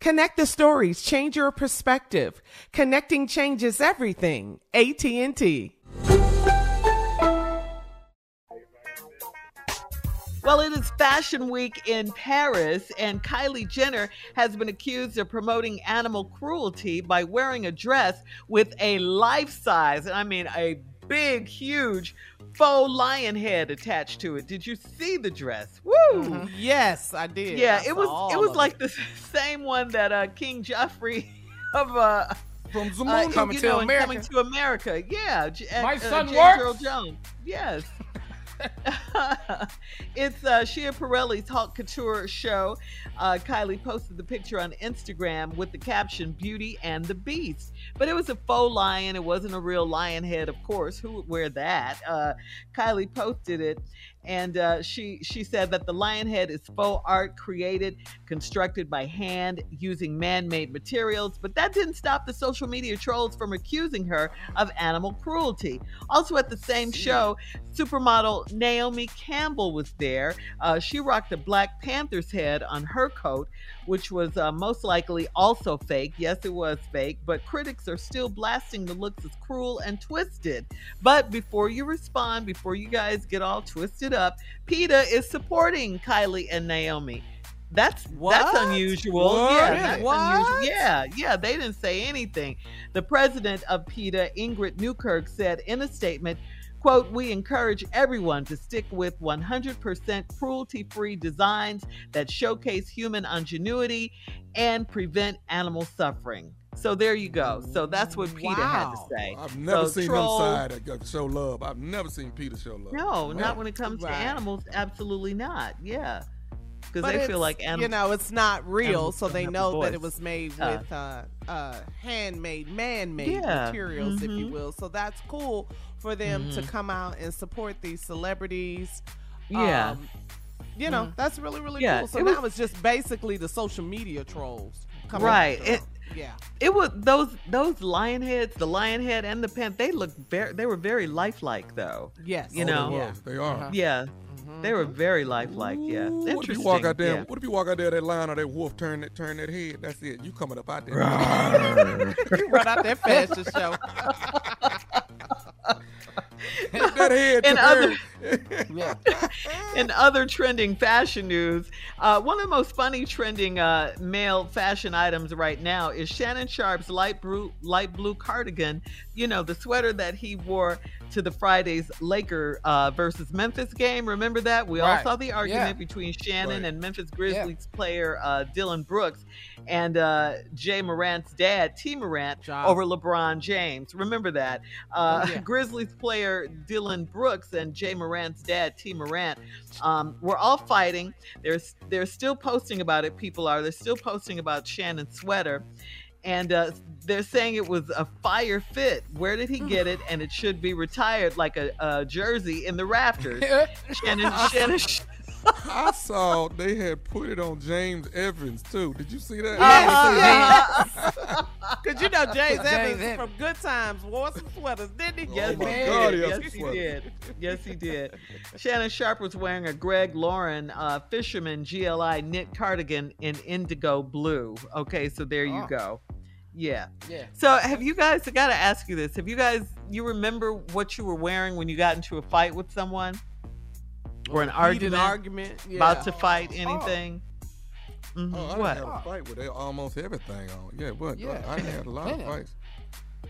Connect the stories, change your perspective. Connecting changes everything. AT&T. Well, it is Fashion Week in Paris, and Kylie Jenner has been accused of promoting animal cruelty by wearing a dress with a life size, I mean, a big, huge faux lion head attached to it. Did you see the dress? Woo! Mm-hmm. Yes, I did. Yeah, I it was it was like it. the same one that uh, King Joffrey of uh from uh, coming you to know, in America. Coming to America. Yeah, J- My uh, son James works. Earl Jones. Yes. it's uh, Schiaparelli's Haute Couture show. Uh, Kylie posted the picture on Instagram with the caption "Beauty and the Beast," but it was a faux lion. It wasn't a real lion head, of course. Who would wear that? Uh, Kylie posted it, and uh, she she said that the lion head is faux art created, constructed by hand using man-made materials. But that didn't stop the social media trolls from accusing her of animal cruelty. Also, at the same show, supermodel Naomi Campbell was there. Uh, she rocked a Black Panther's head on her coat, which was uh, most likely also fake. Yes, it was fake, but critics are still blasting the looks as cruel and twisted. But before you respond, before you guys get all twisted up, PETA is supporting Kylie and Naomi. That's that's unusual. What? Yeah, that's What? unusual. Yeah, yeah, they didn't say anything. The president of PETA, Ingrid Newkirk, said in a statement, quote, we encourage everyone to stick with 100% cruelty-free designs that showcase human ingenuity and prevent animal suffering. So there you go. So that's what PETA had to Wow. say. I've never So seen troll- them side that show love. I've never seen PETA show love. No, not when it comes Right. to animals. Absolutely not. Yeah. Because they feel like animals. you know, it's not real, so they know that it was made with uh, uh, handmade, man-made Yeah. materials, if you Mhm. will. So that's cool for them to Mhm. come out and support these celebrities. Yeah. Um, you know, Mhm. that's really, really Yeah, cool. So it now was- it's just basically the social media trolls. coming Right. after It- them. Yeah. It was those those lion heads, the lion head and the pen. They look very. They were very lifelike, though. Yes. You Oh, know. they, was. they are. Uh-huh. Yeah, they were very lifelike. Yeah, Ooh, interesting. What if you walk out there? yeah. What if you walk out there that lion or that wolf turn that turn that head? That's it. You coming up out there? you run out that fashion show. that head in other her. Yeah. in other trending fashion news, uh, one of the most funny trending uh, male fashion items right now is Shannon Sharpe's light blue light blue cardigan. You know the sweater that he wore to the Friday's Laker uh, versus Memphis game. Remember that? We all saw the argument Yeah. between Shannon Right. and Memphis Grizzlies player uh, Dillon Brooks and uh, Ja Morant's dad, Tee Morant, Ja. over LeBron James. Remember that? Uh, Oh, yeah. Grizzlies player Dillon Brooks and Ja Morant's dad, Tee Morant, um, were all fighting. They're, they're still posting about it, people are. They're still posting about Shannon's sweater. And uh, they're saying it was a fire fit. Where did he get it? And it should be retired like a, a jersey in the rafters. Shannon, Shannon, I saw they had put it on James Evans too. Did you see that? Uh-huh. Because you know James James Evans Evans. from Good Times wore some sweaters, didn't he? Yes, Oh my he God, did. he has Yes, he sweaters. did. Yes, he did. Shannon Sharpe was wearing a Greg Lauren uh, Fisherman GLI knit cardigan in indigo blue. Okay, so there you Oh. go. Yeah. Yeah. So have you guys? I got to ask you this: Have you guys? You remember what you were wearing when you got into a fight with someone, or an argument, argument. Yeah. about to fight anything? Mhm. Oh, I what? didn't a fight with almost everything on. Yeah, what? Yeah. I didn't a lot of fights.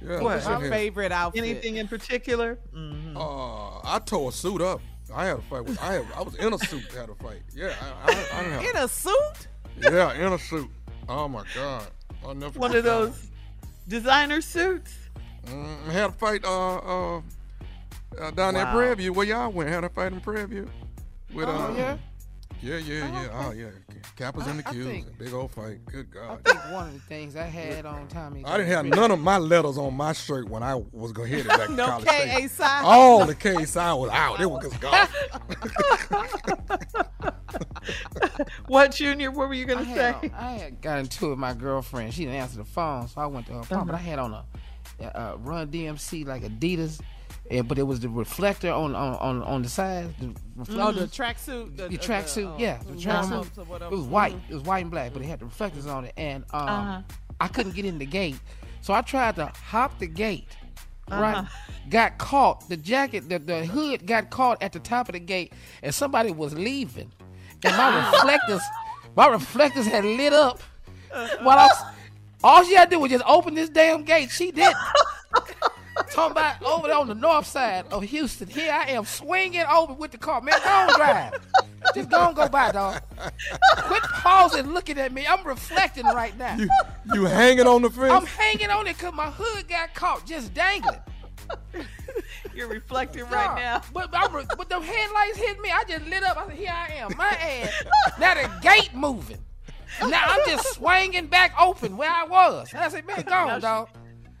Yeah, what's My in favorite outfit. Anything in particular? Mhm. Uh, I tore a suit up. I had a fight with. I had, I was in a suit. Had a fight. Yeah, I, I, I didn't have. In a suit? yeah, in a suit. Oh my god, I'll never. One of those designer suits. Mm, had a fight. Uh, uh, uh down there in Wow. Prairie View. Where y'all went? Had a fight in Prairie View. With, Oh, uh, yeah? Yeah, yeah, yeah. Oh, yeah. Kappas and the I- I Qs. think- Big old fight. Good God. I think one of the things I had on Tommy. I didn't have none of my letters on my shirt when I was going to hit it back to No College KA Station. sign? All the K sign was out. It was just gone. What, Junior? What were you I gonna had, say? on- I had got into it with my girlfriend. She didn't answer the phone, so I went to her phone. But I had on a uh, Run DMC like Adidas, and, but it was the reflector on on on, on the side. The reflector, Oh, the tracksuit. The, the tracksuit, uh, yeah, the tracksuit. It was white. It was white and black, but it had the reflectors on it, and um, Uh-huh. I couldn't get in the gate, so I tried to hop the gate. Right, got caught. The jacket, the, the hood got caught at the top of the gate, and somebody was leaving, and my reflectors, my reflectors had lit up. While I was, all she had to do was just open this damn gate. She did. Talking about over there on the north side of Houston. Here I am swinging over with the car. Man, don't drive. Just don't go by, dog. Quit pausing looking at me. I'm reflecting right now. You, you hanging on the fence? I'm hanging on it because my hood got caught just dangling. You're reflecting right now. But, I, re- but the headlights hit me. I just lit up. I said, here I am. My ass. Now the gate moving. Now I'm just swinging back open where I was. And I said, man, go on, dog.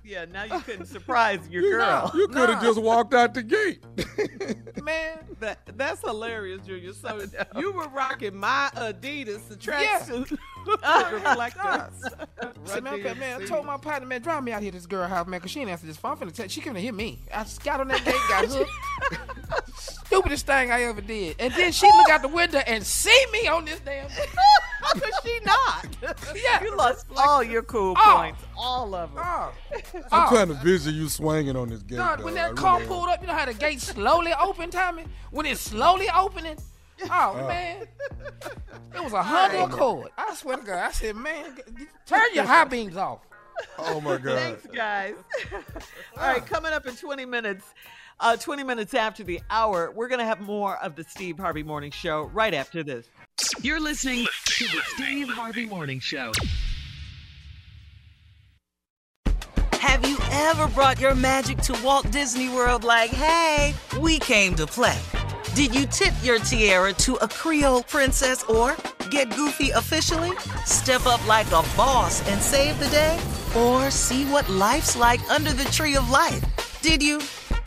Yeah, now you couldn't surprise your you, girl. You could have Nah. just walked out the gate. Man, That, that's hilarious, Junior. So you were rocking my Adidas, the Yeah. tracksuit. reflectors. See, man, okay, man, I told my partner, man, drive me out here to this girl house, man, because she ain't answer this phone. I'm finna tell she couldn't hit me. I just got on that gate, got hooked. Stupidest thing I ever did. And then she look out the window and see me on this damn. Because she not. Yeah. You lost all your cool Oh. points, all of them. Oh. I'm Oh. trying to vision you swinging on this gate. God, dog. when I that car really am. pulled up, you know how the gate slowly opened, Tommy? When it's slowly opening, oh, uh. man. It was a Honda Accord. I swear to God. I said, man, turn your high beams off. Oh my God. Thanks, guys. All right, coming up in 20 minutes, uh, 20 minutes after the hour, we're going to have more of the Steve Harvey Morning Show right after this. You're listening to the Steve Harvey Morning Show. Have you ever brought your magic to Walt Disney World like, hey, we came to play? Did you tip your tiara to a Creole princess or get goofy officially? Step up like a boss and save the day? Or see what life's like under the tree of life? Did you?